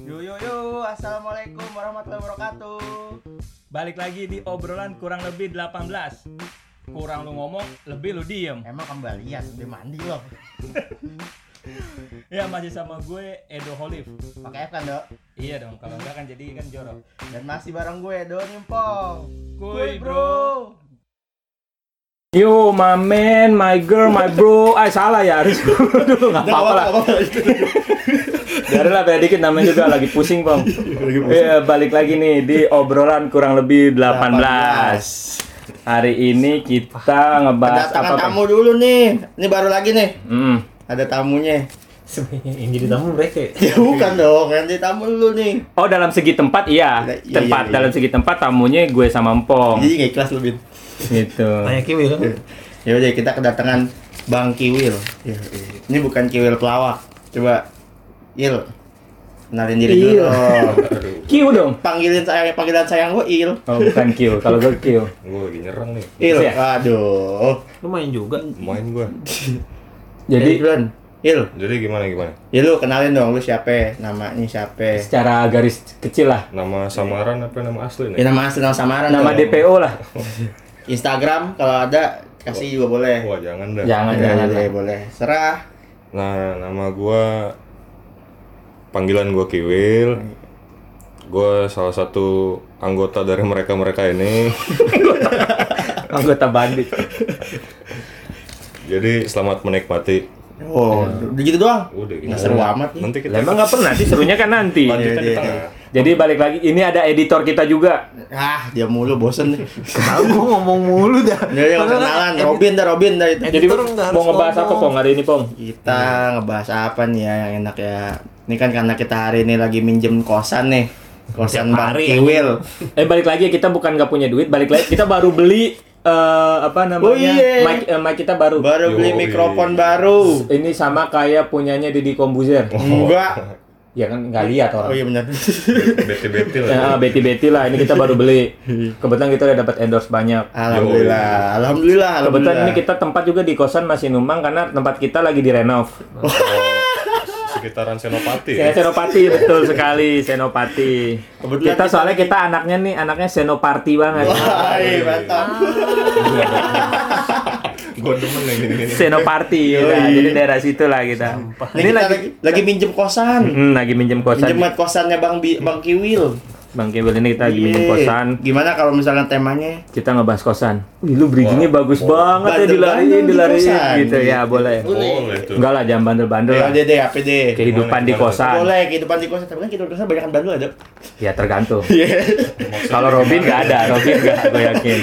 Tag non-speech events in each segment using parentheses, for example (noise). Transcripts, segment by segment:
Yo yo yo, assalamualaikum warahmatullahi wabarakatuh. Balik lagi di obrolan kurang lebih 18 Kurang lu ngomong, lebih lu diem Emang kembalian udah mandi loh. (laughs) Ya masih sama gue Edo Holif Pakai F kan dok. Iya dong, kalau enggak kan jadi kan jorok Dan masih bareng gue Do Nimpong. Kuy, bro. Yo, my man, my girl, my bro Ah salah ya, harus (laughs) dulu nggak apa-apa lah (laughs) Biarin lah, beda dikit namanya juga lagi pusing, Pong (laughs) Iya, balik lagi nih di obrolan kurang lebih 18 Hari ini kita ngebahas Kedatangan apa, tamu dulu nih. Ini baru lagi nih. Hmm, Ada tamunya. yang jadi tamu mereka Ya bukan dong, yang jadi tamu dulu nih. Oh dalam segi tempat iya, Iya, iya, tempat iya. dalam segi tempat tamunya gue sama Empong Jadi nggak ikhlas lebih. gitu. tanya kiwi kan Ya udah kita kedatangan Bang Kiwil. Ya, iya. Ini bukan Kiwil pelawak. Coba Il. Kenalin diri dulu. (laughs) Il. dong. Q dong. Panggilin saya panggilan sayang gue Il. Oh bukan Q, kalau gue Q. Gue lagi nyerang nih. Il. Iya. Aduh. lumayan juga Main gue. (laughs) Jadi duluan. Il. Jadi gimana gimana? Ya lu kenalin dong lu siapa? Namanya siapa? secara garis kecil lah, Nama samaran apa nama asli Ya nih? nama asli nama samaran nama dong. DPO lah. (laughs) Instagram kalau ada kasih juga boleh. Wah jangan dah. Jangan Ya, jangan. boleh, boleh. Serah. Nah nama gue panggilan gue Kiwil. Gue salah satu anggota dari mereka mereka ini. (laughs) Anggota bandit. Jadi selamat menikmati. Oh, udah gitu doang. Udah gitu. Seru amat nih. Nanti kita emang nggak pernah sih serunya kan nanti. Iya, tengah. Jadi balik lagi, ini ada editor kita juga. Ah, dia mulu bosen nih. gua ngomong mulu dah Dia yang kenalan, Robin dah, Robin dah itu. Jadi mau ngebahas apa. Pong hari ini Pong? Kita ngebahas apa nih ya yang enak ya? Ini kan karena kita hari ini lagi minjem kosan nih. Kosan Bang Kiwil. Eh balik lagi kita bukan nggak punya duit, balik lagi kita baru beli eh, apa namanya? Oh, iya. Mic, eh, mic kita baru. Baru beli mikrofon baru. Ini sama kayak punyanya Didi Kombuzer. Enggak. Ya kan nggak lihat Oh orang. iya benar. Beti-beti lah. Ya, Betty Betty lah. Ini kita baru beli. Kebetulan kita udah dapat endorse banyak. Alhamdulillah. Alhamdulillah. Kebetulan Alhamdulillah. ini kita tempat juga di kosan masih numpang karena tempat kita lagi direnov. Oh, sekitaran Senopati. Saya Senopati betul sekali Senopati. Kebetulan kita kita soalnya kita anaknya nih anaknya Senoparti banget. Wah, iya, mantap. (laughs) Gue demen. Senoparti ya, jadi daerah situ lah kita. Ini Ini kita lagi lagi lagi minjem kosan. Hmm, lagi minjem kosan. Minjem kosannya Bang Bi Bang Kiwil. Bang Kibel ini kita lagi minjem Iya. kosan. Gimana kalau misalkan temanya Kita ngebahas kosan. Wih, lu bridgingnya Wah, bagus wah. banget ya dilariin, di dilariin gitu ya, boleh. Boleh. Enggak lah, jangan bandel-bandel Ya lah. udah deh, apa deh. Kehidupan di kosan. Boleh kehidupan di kosan, tapi kan kehidupan di kosan banyak bandel ada. Ya tergantung. Iya. Kalau Robin nggak ada, Robin nggak, gue yakin.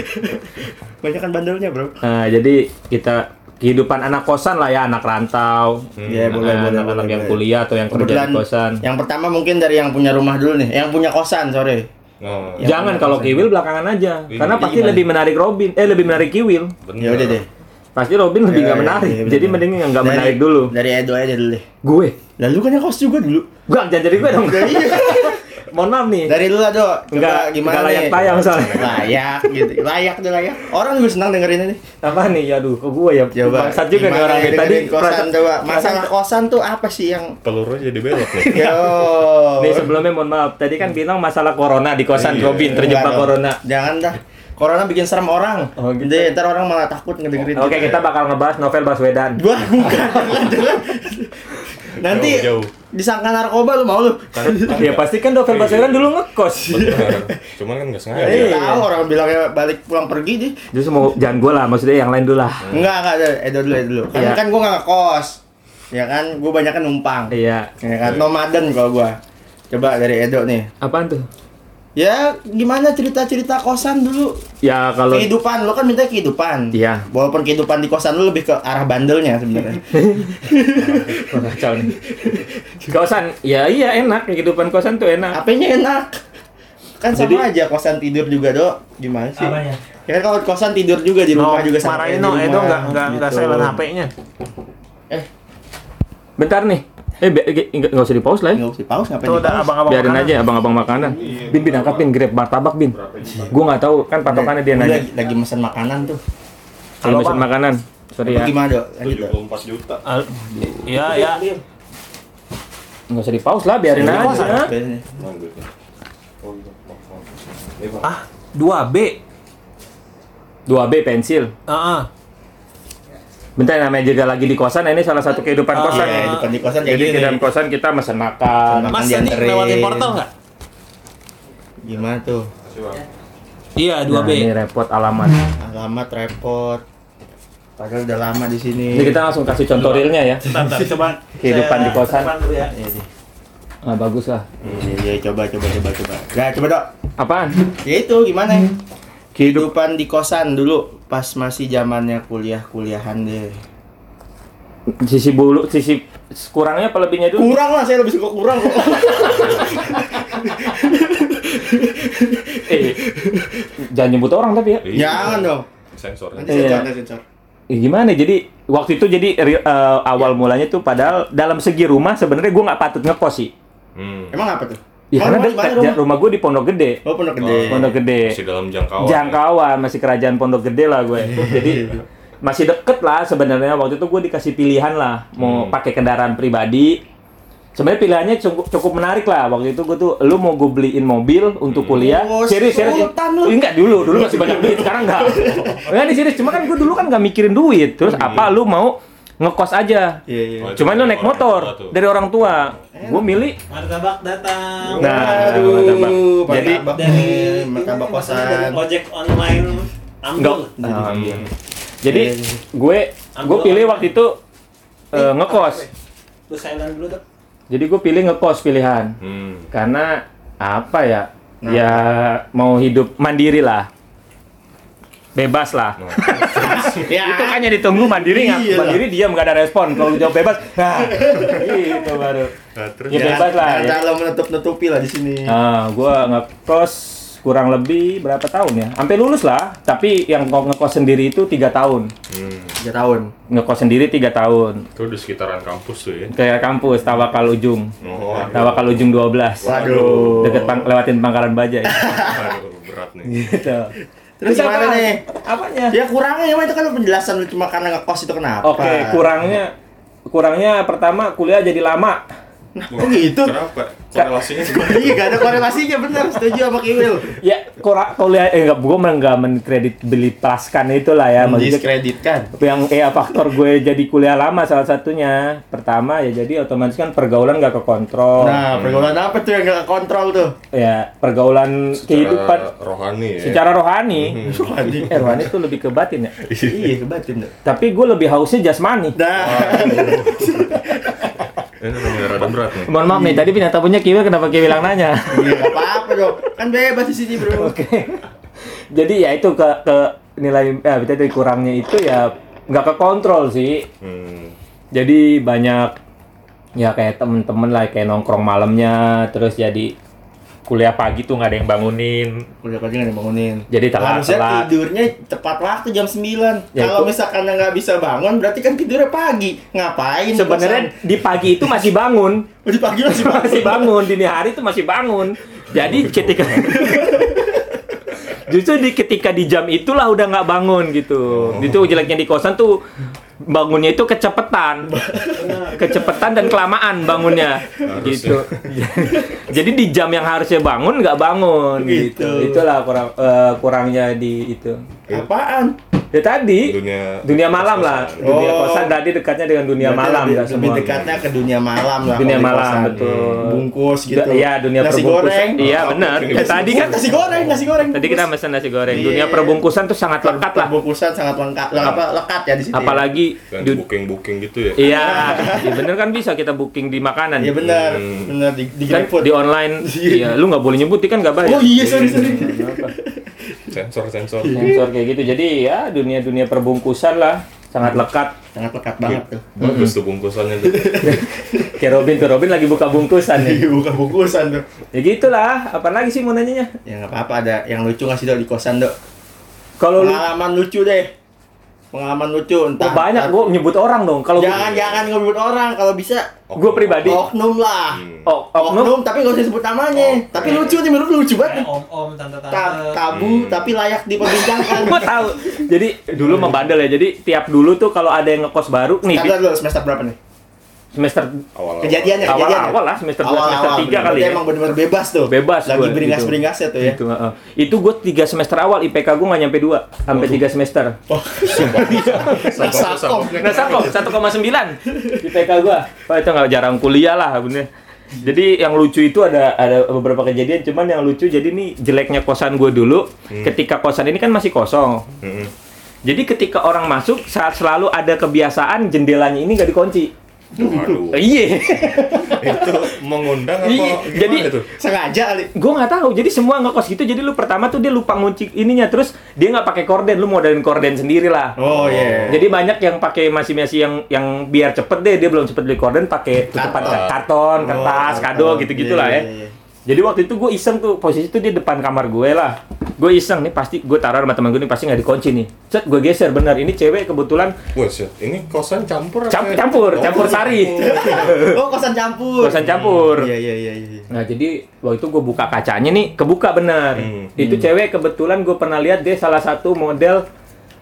banyak kan bandelnya, Bro. Nah, jadi kita kehidupan anak kosan lah ya, anak rantau. Iya, boleh, Nah, boleh, anak-anak boleh, yang boleh. kuliah atau yang kerja Kebetulan di kosan. yang pertama mungkin dari yang punya rumah dulu nih, yang punya kosan, sorry. Oh, Ya. Jangan kalau kosan. Kiwil belakangan aja, Iya. karena Iya, pasti gimana? lebih menarik Robin, eh lebih menarik Kiwil. Ya udah deh. Pasti Robin lebih Ya, nggak ya, menarik, iya, bener. jadi mending yang nggak menarik dulu. Dari Edo aja dulu deh. Gue, Lalu kan yang kos juga dulu. gua jangan jadi gue dong. (laughs) Mohon maaf nih. Dari lu lah, Do. Coba Nggak, gimana nggak layak nih? tayang soalnya. Layak gitu. Layak deh layak. Orang juga senang dengerin ini. Apa nih? Aduh, kok gue ya? Coba. Bangsat juga nih orang ya tadi. kosan coba. Masalah kosan tuh apa sih yang Peluru jadi belok nih. (laughs) Yo. Nih sebelumnya mohon maaf, tadi kan bilang masalah corona di kosan Iya. Robin terjebak Enggak corona. Jangan dah. Corona bikin serem orang. Oh, gitu. Jadi ntar orang malah takut ngedengerin. Oke, kita bakal ngebahas novel Baswedan. Gua bukan. (laughs) Nanti Jauh, jauh. Disangka narkoba lu mau lu. Ya pasti kan novel Baswedan dulu ngekos. Bener. Cuman kan nggak sengaja. Eh, Iya. tahu orang bilangnya balik pulang pergi deh. Justru mau jangan gue lah, maksudnya yang lain dulu lah. Enggak, enggak ada. Edo dulu, Edo dulu. Kan, Iya. kan gua enggak ngekos. Ya kan, gua banyak kan numpang. Iya. Ya kan, nomaden kalau gua. Coba dari Edo nih. Apaan tuh? Ya, gimana cerita-cerita kosan dulu? Ya kalau Kehidupan, lo kan minta kehidupan. Iya. Walaupun kehidupan di kosan lu lebih ke arah bandelnya sebenarnya. (laughs) Kacau nih. Kosan, ya iya enak kehidupan kosan tuh enak. HP-nya enak. Kan sama Jadi- aja kosan tidur juga, Dok. Gimana sih? Apanya? Ya kan kalau kosan tidur juga di rumah No, juga sama marahin no, di Edo rumah, nggak nggak nggak gitu. silent HP-nya. Eh, Bentar nih. Eh, be- ge- nggak nggak usah di pause lah ya. nggak usah pause ngapain? Tuh di udah pause? abang-abang Biarin makanan. aja abang-abang makanan. Bin, bin angkat bin, grab martabak bin. Gua nggak tahu kan patokannya dia nanya. lagi, lagi mesen makanan tuh. Kalau Bang. makanan. Sorry ya. Gimana, Dok? Lanjut, Dok. 74 juta. Iya ya. nggak usah di pause lah, biarin Di aja. Iya. Ah, 2B. 2B pensil. Heeh. Bentar namanya juga lagi di kosan, nah ini salah satu kehidupan Oh, kosan. Iya, ya. depan di kosan Jadi kehidupan kosan kita mesen makan. Makan Mas ini lewatin portal nggak? Gimana tuh? Makasih, Bang. Iya, Nah, 2B. ini repot alamat. Alamat repot. Padahal udah lama di sini. Ini kita langsung kasih contoh realnya ya. Bentar, coba. (laughs) Kehidupan di kosan. ya. Iya, deh. Nah, bagus lah. Iya, iya, coba, coba, coba, coba. Ya, coba dok. Apaan? Ya itu gimana? Kehidupan di kosan dulu pas masih zamannya kuliah-kuliahan deh. Sisi bulu, sisi kurangnya apa lebihnya dulu? Kurang lah, saya lebih suka kurang kok. (laughs) Eh, jangan nyebut orang tapi ya. Iya. Jangan dong. Sensor. Nanti sensor, nanti sensor. Eh, gimana? Jadi waktu itu jadi eh, awal mulanya tuh padahal dalam segi rumah sebenarnya gue nggak patut ngekos sih. Hmm. Emang apa tuh? Ya karena rumah dekat ja- rumah gue di Pondok Gede. Oh, pondok gede. Pondok Gede. Masih dalam jangkauan. Jangkauan masih kerajaan Pondok Gede lah gue. Jadi masih deket lah sebenarnya waktu itu gue dikasih pilihan lah mau Hmm. pakai kendaraan pribadi. Sebenarnya pilihannya cukup cukup menarik lah waktu itu gue tuh lu mau gue beliin mobil untuk kuliah. Oh, serius serius. lu. Enggak dulu, dulu masih banyak duit, sekarang enggak. (laughs) Enggak nih serius, cuma kan gue dulu kan nggak mikirin duit. Terus apa lu mau ngekos aja? Iya, iya. Oh, Cuman lu naik Orang motor tua dari orang tua. Gue milih Martabak datang. Nah, Aduh, martabak. Jadi martabak dari martabak kosan. ojek online enggak. Ambul. Ah, Iya. Jadi Iya, iya. gue gue pilih waktu itu eh, ngekos. Lu silent dulu tuh. Jadi gue pilih ngekos pilihan Hmm. karena apa ya? Nah. Ya mau hidup mandiri lah. Bebas lah. Nah, Ya. Itu kan yang ditunggu mandiri nggak? Iya lah. Mandiri diam nggak ada respon. Kalau jawab bebas, nah itu baru. nah, terus Ya, bebas lah, ya. Kalau menutup-nutupi lah di sini. Nah, gue ngekos kurang lebih berapa tahun ya? Sampai lulus lah. Tapi yang kok ngekos sendiri itu tiga tahun. hmm. Tiga tahun. Ngekos sendiri tiga tahun. itu di sekitaran kampus tuh ya. Kayak kampus Tawakal Ujung. Oh, aduh. Tawakal Ujung 12. Waduh. Deket pang- lewatin Pangkalan Baja ya. (laughs) Aduh, berat nih. gitu. Terus gimana apa? nih? Apanya? Ya kurangnya emang itu kan penjelasan lu cuma karena ngekos itu kenapa? Oke, kurangnya kurangnya pertama kuliah jadi lama. Kok gitu? Kenapa? Korelasinya gimana? Iya, gak ada korelasinya bener. Setuju sama Kiwil. Ya, kurang kuliah eh enggak gue enggak mengkreditabilitaskan itulah ya maksudnya Mendiskreditkan. yang eh faktor gue jadi kuliah lama salah satunya. Pertama ya jadi otomatis kan pergaulan gak kekontrol. Nah, pergaulan apa tuh yang gak kontrol tuh? Ya, pergaulan kehidupan Secara rohani ya. secara rohani. (laughs) Rohani. Eh, rohani itu lebih ke batin ya. Iya, kebatin tuh. Tapi gue lebih hausnya jasmani. Nah, namanya (laughs) rada berat nih. Mohon maaf nih, tadi bintang tamunya Kiwil kenapa Kiwil yang nanya? iya apa-apa dong. Kan bebas di sini, Bro. Oke. Jadi ya itu ke ke nilai eh berarti kurangnya itu ya nggak ke kontrol sih. Hmm. Jadi banyak ya kayak temen-temen lah kayak nongkrong malamnya terus jadi kuliah pagi tuh nggak ada yang bangunin. Kuliah pagi nggak dibangunin. Jadi telat Harusnya telat. tidurnya tepat waktu jam 9. Ya, Kalau itu- misalkan nggak bisa bangun, berarti kan tidurnya pagi. Ngapain? Sebenarnya di pagi itu masih bangun? Oh, (laughs) di pagi masih bangun. masih bangun dini hari itu masih bangun. Jadi ketika (laughs) justru di ketika di jam itulah udah nggak bangun gitu. Itu jeleknya di kosan tuh bangunnya itu kecepetan, kecepetan dan kelamaan bangunnya gitu. (laughs) Jadi di jam yang harusnya bangun nggak bangun gitu. Gitu. Itulah kurang eh, kurangnya di itu. Apaan? Ya tadi Dunia dunia malam lah. Dunia Oh. kosan tadi dekatnya dengan dunia Berarti malam lebih, nggak lebih semua. dekatnya ke dunia malam lah. Dunia malam, kosan. betul. Bungkus gitu. Iya, dunia nasi perbungkusan. goreng. Iya, Oh, benar. nasi Kayak tadi kan- nasi goreng, nasi goreng. Tadi kita pesan nasi goreng. Iya. Dunia perbungkusan tuh sangat lekat lah. Perbungkusan sangat lengkap, apa lekat ya di situ. ya? Apalagi kan du- booking booking gitu ya. Iya, ya bener kan bisa kita booking di makanan. Iya benar, Hmm. benar di, di Kan GrabFood. di online, iya, lu nggak boleh nyebut kan nggak bayar. Oh iya, sorry sorry. Sensor sensor. Sensor kayak gitu. Jadi ya dunia dunia perbungkusan lah sangat lekat. Sangat lekat banget tuh. Bagus tuh bungkusannya tuh. (laughs) Kayak Robin tuh, Robin lagi buka bungkusan ya. Iya, buka bungkusan tuh. Ya gitulah. Apa lagi sih mau nanyanya? Ya nggak apa-apa ada yang lucu nggak sih dok di kosan dok? Kalau lu Pengalaman lucu deh. Pengalaman lucu oh, entah. banyak gua nyebut orang dong. Kalau gua- Jangan jangan nyebut orang kalau bisa gua pribadi. oknum lah. Hmm. Oh, Oknum, oknum. tapi nggak usah sebut namanya. Tapi lucu nih menurut lu lucu banget. nih. Om om tante Ta- tante. tabu Hmm. tapi layak diperbincangkan. (laughs) Gua tahu. Jadi dulu membandel ya. Jadi tiap dulu tuh kalau ada yang ngekos baru nih Tadi dulu semester berapa nih? Semester Awal-awal. Kejadiannya, awal kejadiannya. awal lah semester dua semester Awal-awal. tiga kali ya. Emang bener-bener bebas tuh. bebas Lagi gua, beringas-beringasnya tuh ya. Itu, heeh. itu gue tiga semester awal IPK gue nggak nyampe dua sampai tiga semester Sakom. Nah, sakom 1,9 IPK gua. Wah, itu nggak jarang kuliah lah bener. Jadi yang lucu itu ada ada beberapa kejadian, cuman yang lucu jadi nih jeleknya kosan gue dulu. Ketika kosan ini kan masih kosong. Mm-mm. Jadi ketika orang masuk saat selalu ada kebiasaan jendelanya ini nggak dikunci. Waduh. Iya. itu mengundang apa Iya, gimana jadi- itu? gue Sengaja kali. nggak tahu. Jadi semua ngekos gitu. Jadi lu pertama tuh dia lupa ngunci ininya, terus dia nggak pakai korden. Lu modalin korden sendiri lah. Oh iya. Jadi banyak yang pakai masih masih yang yang biar cepet deh dia belum cepet beli korden pakai tutupan Karton. karton, kertas, Oh, kado karton. gitu-gitu Iya, lah ya. iya, iya. Jadi waktu itu gue iseng tuh posisi tuh di depan kamar gue lah. Gue iseng nih pasti gue taruh sama temen gue nih pasti nggak dikunci nih. Set gue geser bener ini cewek kebetulan Wah, shit. ini kosan campur apa Camp- ya? campur, Oh, campur sari. (laughs) Oh, kosan campur. Kosan campur. Iya, iya, iya, iya. Nah jadi waktu itu gue buka kacanya nih kebuka bener. Hmm. Itu cewek kebetulan gue pernah lihat dia salah satu model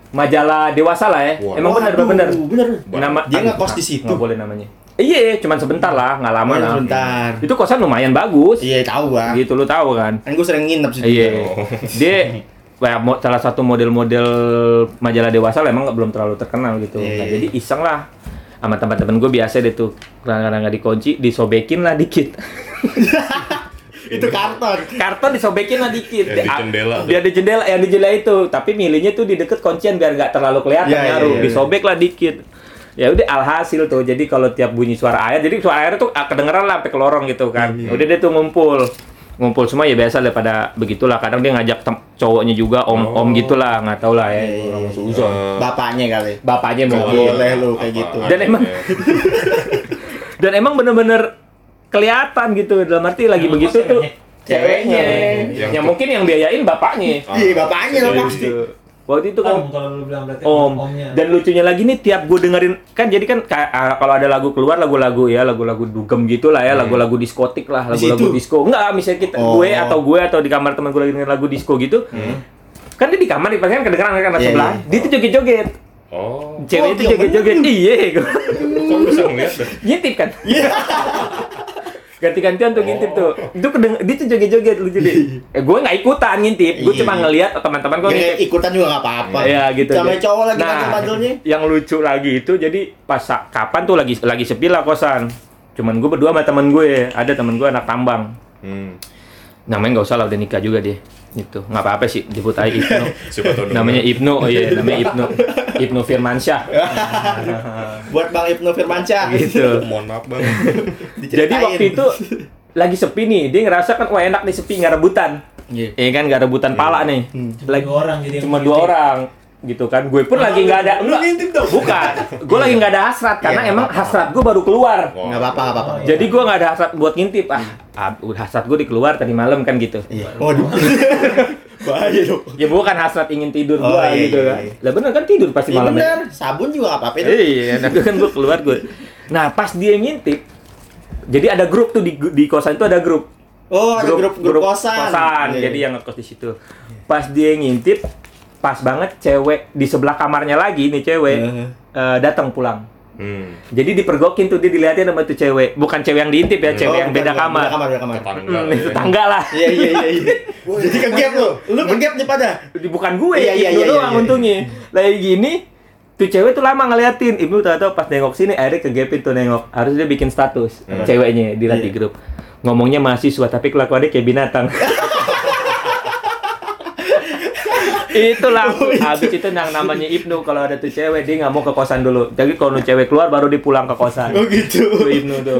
majalah dewasa lah ya. Wah. Emang bener Waduh, bener. bener. Nama Dia ngekos di situ. Nggak boleh namanya. Iya, cuman sebentar lah, nggak lama Oh, lah. sebentar. Itu kosan lumayan bagus. Iya, tahu gua. Gitu lu tahu kan? Kan gue sering nginep sih. Iya. (laughs) Dia kayak mo- salah satu model-model majalah dewasa lah emang nggak belum terlalu terkenal gitu. Iya, Nah, iya. jadi iseng lah sama teman-teman gue biasa deh tuh kadang-kadang nggak dikunci disobekin lah dikit (laughs) Itu karton. karton disobekin lah dikit Yang di jendela biar di jendela yang di jendela itu tapi milihnya tuh di deket kuncian biar nggak terlalu kelihatan Iya, iya, nyaru iya, iya. disobek lah dikit ya udah alhasil tuh. Jadi kalau tiap bunyi suara air jadi suara air tuh ah, kedengeran lah sampai ke lorong gitu kan. Iya. udah dia tuh ngumpul. Ngumpul semua ya biasa daripada begitulah. Kadang dia ngajak cowoknya juga om om Oh. gitulah nggak tahu lah ya. Eh, Bapaknya kali. bapaknya mungkin. boleh lu kayak apa- gitu. Dan emang- (laughs) dan emang bener-bener kelihatan gitu. Dalam arti lagi Yang begitu tuh ceweknya. ceweknya. Yang yang mungkin yang biayain bapaknya. Iya, bapaknya lah pasti. Gitu. Waktu itu kan Om kalau lu bilang berarti Om. omnya. Dan lucunya lagi nih tiap gue dengerin kan jadi kan kayak, ah, kalau ada lagu keluar lagu-lagu ya lagu-lagu dugem gitu lah ya lagu-lagu diskotik lah lagu-lagu disco enggak misalnya kita Oh. gue atau gue atau di kamar teman gue lagi dengerin lagu disco gitu kan dia di kamar di kan kedengeran kan Iya, sebelah iya. dia tuh joget-joget Oh, cewek Oh, itu iya joget-joget iya (laughs) kok bisa ngeliat ngintip kan Iya. (laughs) ganti-gantian tuh ngintip tuh itu kedeng dia tuh joget-joget lucu deh (laughs) eh, gue nggak ikutan ngintip gue Iya, cuma iya. ngeliat teman-teman gue Ya, ngintip ikutan juga nggak apa-apa. Ya gitu. Sama Jadi- cowok lagi nah, bandel-bandelnya. Yang lucu lagi itu jadi pas kapan tuh lagi lagi sepi lah kosan. Cuman gue berdua sama temen gue, ada temen gue anak tambang. Hmm. Namanya nggak usah lah udah nikah juga dia. Gitu. nggak apa-apa sih disebut aja (laughs) Ibnu. Namanya Ibnu, oh iya namanya Ibnu. Ibnu Firmansyah. (laughs) Buat Bang Ibnu Firmansyah. gitu. (laughs) Mohon maaf bang. Jadi waktu itu lagi sepi nih, dia ngerasa kan wah enak nih sepi nggak rebutan. Iya. Iya kan nggak rebutan pala nih. Cuma Lagi dua orang jadi cuma dua orang gitu kan gue pun lagi nggak ada enggak ngintip dong. bukan gue lagi nggak ada hasrat karena Iya, emang nggak apa-apa. hasrat gue baru keluar. Nggak apa-apa, nggak apa-apa. Jadi gue nggak ada hasrat buat ngintip ah, ah udah hasrat gue dikeluar tadi malam kan gitu Iya. Waduh. (laughs) Bahaya dong. ya bukan hasrat ingin tidur Oh, gue iya, gitu iya, kan iya. lah bener kan tidur pasti Iya malamnya benar. Sabun juga nggak apa-apa itu. iya nanti kan gue keluar gue nah pas dia ngintip jadi ada grup tuh di di kosan itu ada grup Oh, ada grup grup kosan. Iya, jadi iya. yang ngekos di situ pas dia ngintip pas banget cewek di sebelah kamarnya lagi nih cewek Heeh. eh, datang pulang Hmm. jadi dipergokin tuh dia dilihatin sama tuh cewek bukan cewek yang diintip ya cewek Oh, yang beda bukan. kamar Beda kamar, beda kamar. Tetangga. Hmm, ya. tangga lah (laughs) Iya, iya, iya. iya. (laughs) Jadi ke gap lu. Lu ke gap nih pada. bukan gue Iya, iya, iya, doang iya, iya. untungnya lagi gini tuh cewek tuh lama ngeliatin Ibnu tahu-tahu pas nengok sini akhirnya ke gapin tuh nengok harus dia bikin status Hmm. ceweknya di Iya. di grup ngomongnya mahasiswa tapi kelakuannya kayak binatang (laughs) itulah Oh, iya. habis itu yang namanya Ibnu kalau ada tuh cewek dia nggak mau ke kosan dulu jadi kalau cewek keluar baru dia pulang ke kosan Oh gitu. tuh Ibnu tuh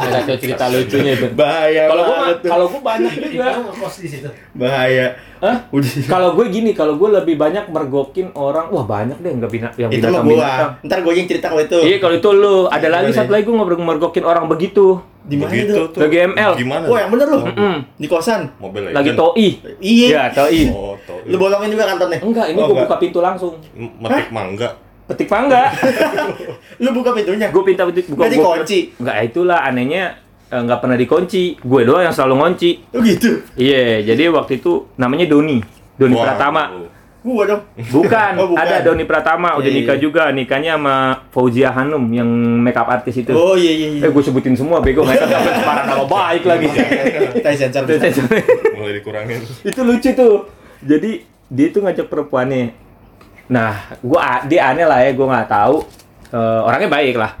ada tuh cerita lucunya itu Bahaya kalau tuh. kalau gua banyak Itu juga ngekos di situ. Bahaya. Hah? Kalau gue gini, kalau gue lebih banyak mergokin orang, wah banyak deh nggak bina, yang Itu mah binatang gua. binatang. Ntar gua yang cerita kalau itu. Iya kalau itu lu, ada Gimana lagi ya? satu lagi gue ngobrol mergokin orang begitu. Di mana Begitu itu? tuh. Lagi ML. Gimana? Oh, yang bener lu. Mm, Di kosan. Mobil lagi Legend. toi. Iya. Ya toi. Oh, tau. Lu bolongin juga kantornya? Enggak, ini Oh, gue buka pintu langsung. Metik mangga. Petik mangga. (laughs) Lu buka pintunya. gue pinta petik buka. Nggak gua- dikunci? Enggak, itulah anehnya eh, nggak pernah dikunci. Gue doang yang selalu ngunci. Oh gitu. Iya, jadi waktu itu namanya Doni. Doni Wah, Pratama. Gua dong. Bukan, Oh, bukan. ada Doni Pratama udah Iya, nikah iya. juga, nikahnya sama Fauzia Hanum yang makeup artis itu. Oh iya iya iya. Eh gue sebutin semua bego mereka dapat separah nama baik lagi. Kita sensor. mulai dikurangin itu lucu tuh. Jadi dia tuh ngajak perempuannya. Nah, gua dia aneh lah ya, gua nggak tahu. Eh, orangnya baik lah.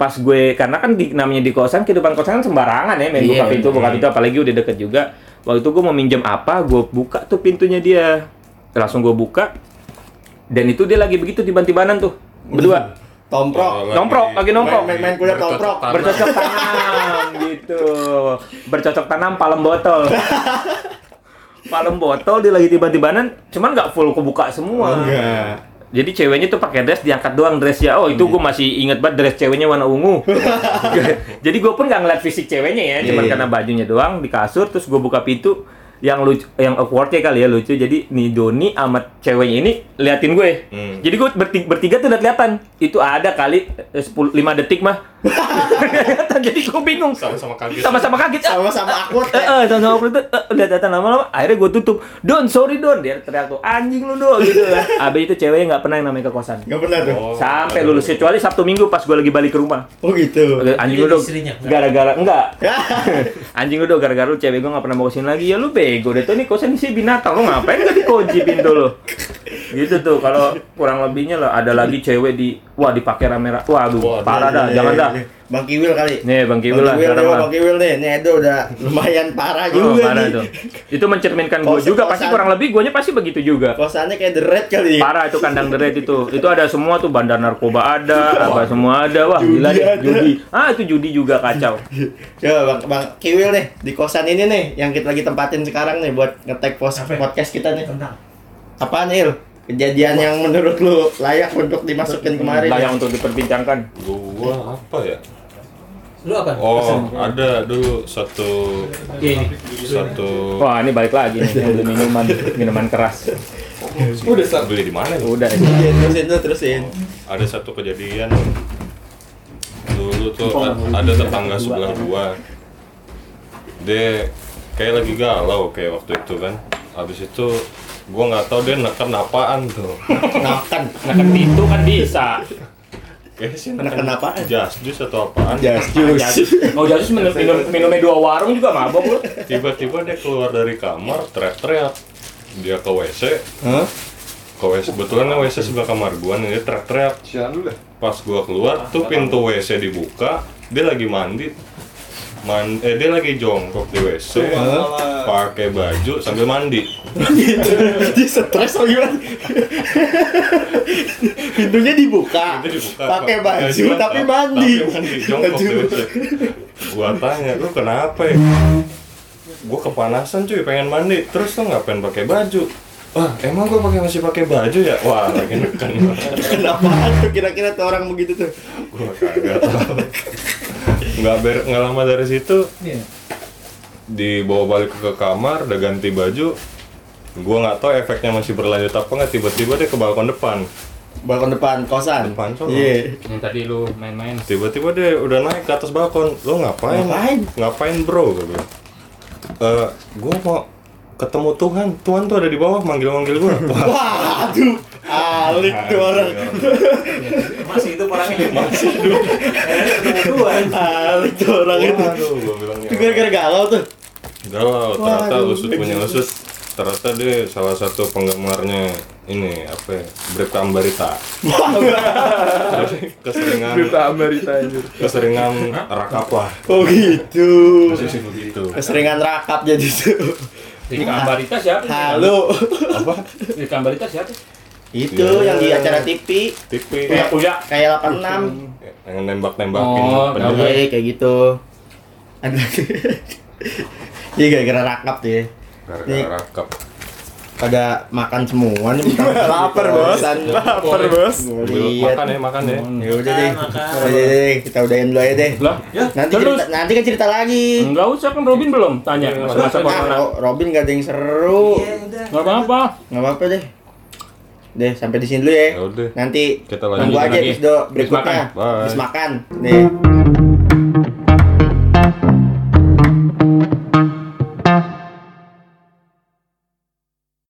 Pas gue karena kan di, namanya di kosan kehidupan kosan kan sembarangan ya main Iya, buka pintu buka pintu apalagi udah deket juga. Waktu itu gue mau minjem apa, gue buka tuh pintunya dia. Langsung gue buka. Dan itu dia lagi begitu tiban-tibanan tuh. Berdua. (laughs) Tomprok. Oh, Nomprok, lagi nomprok. Main, main kuliah tomprok. tanam. bercocok tanam (laughs) gitu bercocok tanam palem botol (laughs) palem botol dia lagi tiba-tibanan cuman nggak full kebuka semua. Enggak. jadi ceweknya tuh pakai dress diangkat doang dressnya oh itu gue masih inget banget dress ceweknya warna ungu. (laughs) Jadi gue pun nggak ngeliat fisik ceweknya ya cuman Iya. karena bajunya doang di kasur terus gue buka pintu yang lucu yang awkwardnya kali ya lucu. Jadi nih Doni sama ceweknya ini liatin gue. Hmm. jadi gue bertiga, bertiga tuh udah kelihatan. Itu ada kali eh, 10 5 detik mah (laughs) jadi gue bingung. Sama-sama kaget. Sama-sama kaget. Sama-sama awkward Eh, ya. eh, sama-sama awkward eh, udah datang lama-lama akhirnya gue tutup. Don sorry Don. Dia teriak tuh anjing lu Don gitu kan. (laughs) Abis itu ceweknya nggak pernah yang namanya ke kosan. Enggak pernah tuh. Oh, sampai lulus kecuali Sabtu Minggu pas gue lagi balik ke rumah. Oh gitu. anjing lu dong gara-gara enggak. (laughs) Anjing lu dong gara-gara lu cewek gue nggak pernah mau ke sini lagi. Ya lu bego deh tuh. Nih kosan isi binatang. Lu ngapain gak dikunci pintu lu? Gitu tuh kalau kurang lebihnya lah ada lagi cewek di wah dipakai rame-rame waduh Waduh, parah dah Nih, jangan dah. Bang Kiwil kali. nih bang Kiwil Bang lah Kiwil nih, Bang Kiwil nih. Nih Edo udah (laughs) lumayan parah Oh, juga parah nih. tuh. Itu mencerminkan gue Kosan- juga pasti kosan. kurang lebih gue pasti begitu juga. Kosannya kayak the red kali ya. Parah itu kandang deret itu. Itu ada semua tuh bandar narkoba ada, apa semua ada. Wah, gila deh, ada. judi. Ah, itu judi juga kacau. (laughs) Ya Bang Bang Kiwil nih di kosan ini nih yang kita lagi tempatin sekarang nih buat ngetek podcast kita nih. Tentang. Apaan Il? Kejadian yang menurut lu layak untuk dimasukin kemarin. Layak untuk diperbincangkan. gua apa ya Lu apa? oh ada dulu satu ini. satu Wah, ini balik lagi nih beli minuman, minuman keras. udah start beli di mana Udah. Iya, terusin tuh terusin. ada satu kejadian dulu tuh ada tetangga sebelah gua dia kayak lagi galau kayak waktu itu kan habis itu gua nggak tahu dia neken apaan tuh Nakan. Nah, kan itu kan bisa. kayak sih Neken apaan? jas jus atau apaan Just Jasus. Mau jasus minum, minum, minumnya dua warung juga mabok lu. tiba-tiba dia keluar dari kamar teriak-teriak dia ke WC Hah? ke WC kebetulan WC sebelah kamar gua nih dia teriak-teriak pas gua keluar tuh pintu WC dibuka dia lagi mandi Man, eh dia lagi jongkok di WC pakai baju sambil mandi (laughs) Dia stres atau gimana? (laughs) Pintunya dibuka. Dibuka Pakai Pak. baju tapi Pak. mandi. tapi mandi jongkok di. WC gua tanya lu kenapa ya gua kepanasan cuy pengen mandi terus lu ngapain pakai baju Wah, emang gua pakai masih pakai baju ya? Wah, lagi neken. (laughs) Kenapa tuh kira-kira tuh orang begitu tuh? gua kagak tahu. Nggak ber, nggak lama dari situ Iya. dibawa balik ke kamar, udah ganti baju. Gua nggak tahu efeknya masih berlanjut apa nggak. Tiba-tiba dia ke balkon depan. Balkon depan kosan. Depan sono. Iya. Yang tadi lu main-main. Tiba-tiba dia udah naik ke atas balkon. Lo ngapain? Ngapain? Ngapain bro? Gue bilang. Eh, gua mau ketemu Tuhan. Tuhan tuh ada di bawah manggil-manggil gua. Wah, (laughs) Waduh, alik tuh orang. Masih itu orangnya. Masih Tuhan. Alik tuh orang itu. Bilangnya. Itu gara-gara galau tuh. Galau, ternyata usut punya usut. Ternyata dia salah satu penggemarnya ini apa ya? Bribka Ambarita. keseringan Amerika anjir. keseringan rakap lah. Oh gitu. begitu. Keseringan rakap jadi tuh. Di Ambarita siapa? Halo. Apa? Di Ambarita siapa? Itu Iya. yang di acara TV Tipe Uya Uya. kayak 86. yang nembak-nembakin Oh, pendengar. Iya, kayak gitu. Ada (laughs) Iya gara-gara rakap tuh ya. Gara-gara rakap. Pada makan semua nih bentar. (laughs) Lapar, Bos. Lapar, Bos. Ambil- lihat. Makan ya, makan ya. Ya udah deh. Makan. Udah deh, kita udahin dulu aja deh. Lah, Nanti terus cerita, nanti kan cerita lagi. enggak usah kan Robin belum tanya Iya, masa-masa Nah, Robin gak ada yang seru. Iya, udah. Enggak apa-apa. Nggak apa-apa deh. Deh, sampai di sini dulu ya. Ya udah. Nanti Kita lanjut tunggu aja lagi. episode Habis berikutnya. makan. Habis makan. Nih.